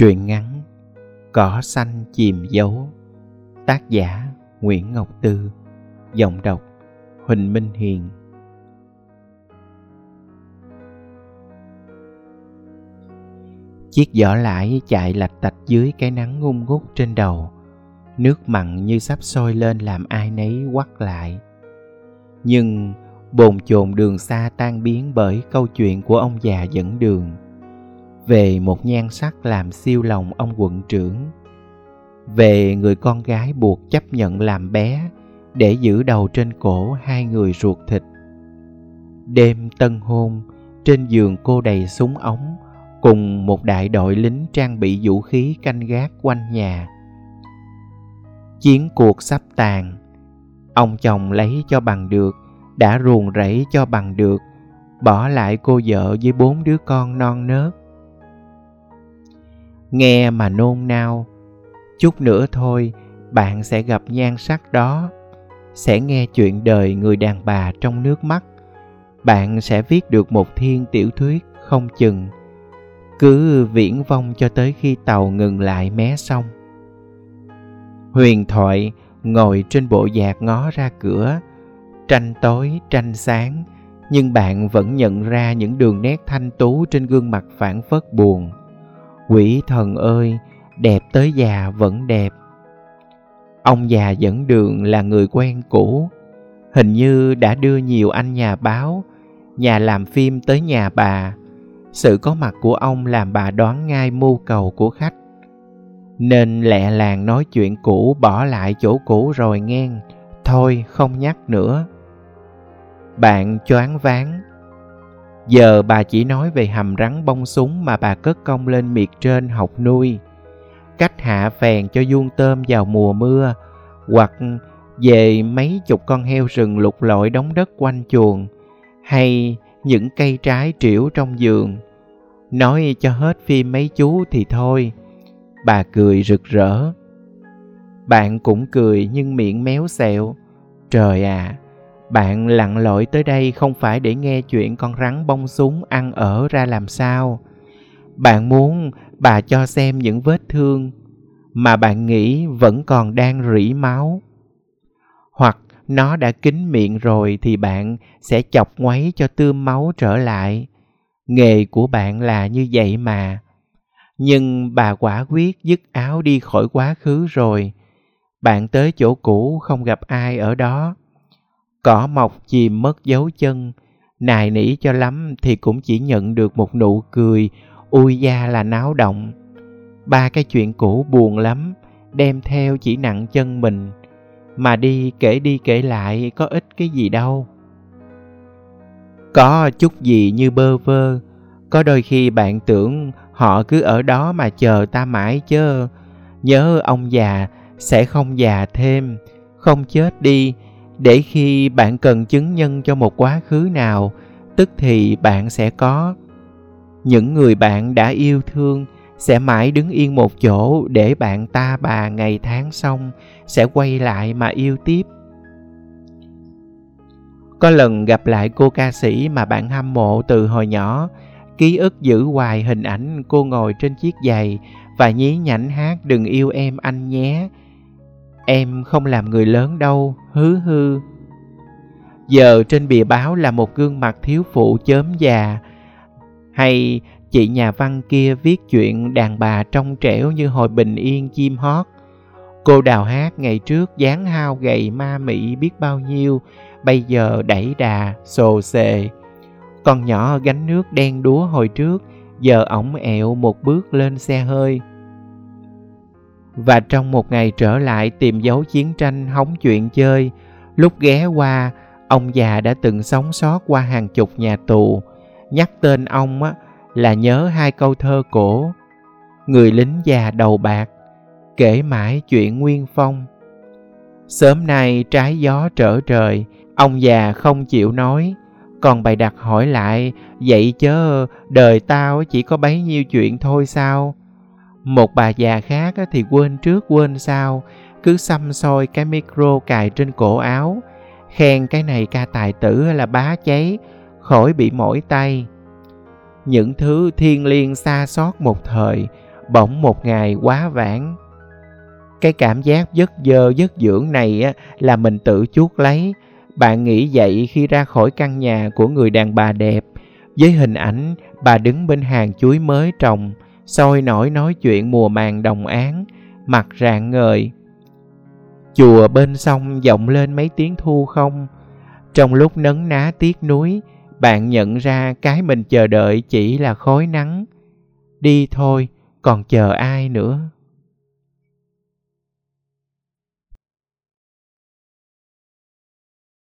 Truyện ngắn Cỏ xanh chìm dấu Tác giả Nguyễn Ngọc Tư Giọng đọc Huỳnh Minh Hiền Chiếc giỏ lãi chạy lạch tạch dưới cái nắng ngung ngút trên đầu. Nước mặn như sắp sôi lên làm ai nấy quắt lại. Nhưng bồn chồn đường xa tan biến bởi câu chuyện của ông già dẫn đường về một nhan sắc làm siêu lòng ông quận trưởng. Về người con gái buộc chấp nhận làm bé, để giữ đầu trên cổ hai người ruột thịt. Đêm tân hôn, trên giường cô đầy súng ống, cùng một đại đội lính trang bị vũ khí canh gác quanh nhà. Chiến cuộc sắp tàn, ông chồng lấy cho bằng được, đã ruồng rẫy cho bằng được, bỏ lại cô vợ với bốn đứa con non nớt nghe mà nôn nao. Chút nữa thôi, bạn sẽ gặp nhan sắc đó, sẽ nghe chuyện đời người đàn bà trong nước mắt. Bạn sẽ viết được một thiên tiểu thuyết không chừng. Cứ viễn vong cho tới khi tàu ngừng lại mé sông. Huyền thoại ngồi trên bộ giạc ngó ra cửa. Tranh tối, tranh sáng, nhưng bạn vẫn nhận ra những đường nét thanh tú trên gương mặt phản phất buồn quỷ thần ơi, đẹp tới già vẫn đẹp. Ông già dẫn đường là người quen cũ. Hình như đã đưa nhiều anh nhà báo, nhà làm phim tới nhà bà. Sự có mặt của ông làm bà đoán ngay mưu cầu của khách. Nên lẹ làng nói chuyện cũ, bỏ lại chỗ cũ rồi ngang thôi, không nhắc nữa. Bạn choáng váng. Giờ bà chỉ nói về hầm rắn bông súng mà bà cất công lên miệt trên học nuôi. Cách hạ phèn cho vuông tôm vào mùa mưa, hoặc về mấy chục con heo rừng lục lọi đóng đất quanh chuồng, hay những cây trái triểu trong giường. Nói cho hết phim mấy chú thì thôi. Bà cười rực rỡ. Bạn cũng cười nhưng miệng méo xẹo. Trời à, bạn lặn lội tới đây không phải để nghe chuyện con rắn bông súng ăn ở ra làm sao. Bạn muốn bà cho xem những vết thương mà bạn nghĩ vẫn còn đang rỉ máu. Hoặc nó đã kín miệng rồi thì bạn sẽ chọc ngoáy cho tươm máu trở lại. Nghề của bạn là như vậy mà. Nhưng bà quả quyết dứt áo đi khỏi quá khứ rồi. Bạn tới chỗ cũ không gặp ai ở đó Cỏ mọc chìm mất dấu chân, nài nỉ cho lắm thì cũng chỉ nhận được một nụ cười, ui da là náo động. Ba cái chuyện cũ buồn lắm, đem theo chỉ nặng chân mình, mà đi kể đi kể lại có ích cái gì đâu. Có chút gì như bơ vơ, có đôi khi bạn tưởng họ cứ ở đó mà chờ ta mãi chứ, nhớ ông già sẽ không già thêm, không chết đi để khi bạn cần chứng nhân cho một quá khứ nào, tức thì bạn sẽ có. Những người bạn đã yêu thương sẽ mãi đứng yên một chỗ để bạn ta bà ngày tháng xong sẽ quay lại mà yêu tiếp. Có lần gặp lại cô ca sĩ mà bạn hâm mộ từ hồi nhỏ, ký ức giữ hoài hình ảnh cô ngồi trên chiếc giày và nhí nhảnh hát đừng yêu em anh nhé em không làm người lớn đâu, hứ hư. Giờ trên bìa báo là một gương mặt thiếu phụ chớm già. Hay chị nhà văn kia viết chuyện đàn bà trong trẻo như hồi bình yên chim hót. Cô đào hát ngày trước dáng hao gầy ma mị biết bao nhiêu, bây giờ đẩy đà, xồ xề. Con nhỏ gánh nước đen đúa hồi trước, giờ ổng ẹo một bước lên xe hơi và trong một ngày trở lại tìm dấu chiến tranh hóng chuyện chơi lúc ghé qua ông già đã từng sống sót qua hàng chục nhà tù. Nhắc tên ông á, là nhớ hai câu thơ cổ người lính già đầu bạc kể mãi chuyện nguyên phong. Sớm nay trái gió trở trời ông già không chịu nói. Còn bày đặt hỏi lại vậy chớ đời tao chỉ có bấy nhiêu chuyện thôi sao? Một bà già khác thì quên trước quên sau cứ xăm soi cái micro cài trên cổ áo. Khen cái này ca tài tử là bá cháy khỏi bị mỏi tay. Những thứ thiên liêng xa xót một thời bỗng một ngày quá vãng. Cái cảm giác giấc dơ giấc dưỡng này á, là mình tự chuốt lấy. Bạn nghĩ vậy khi ra khỏi căn nhà của người đàn bà đẹp với hình ảnh bà đứng bên hàng chuối mới trồng sôi nổi nói chuyện mùa màng đồng án mặt rạng ngời. Chùa bên sông vọng lên mấy tiếng thu không. Trong lúc nấn ná tiếc núi bạn nhận ra cái mình chờ đợi chỉ là khói nắng. Đi thôi, còn chờ ai nữa?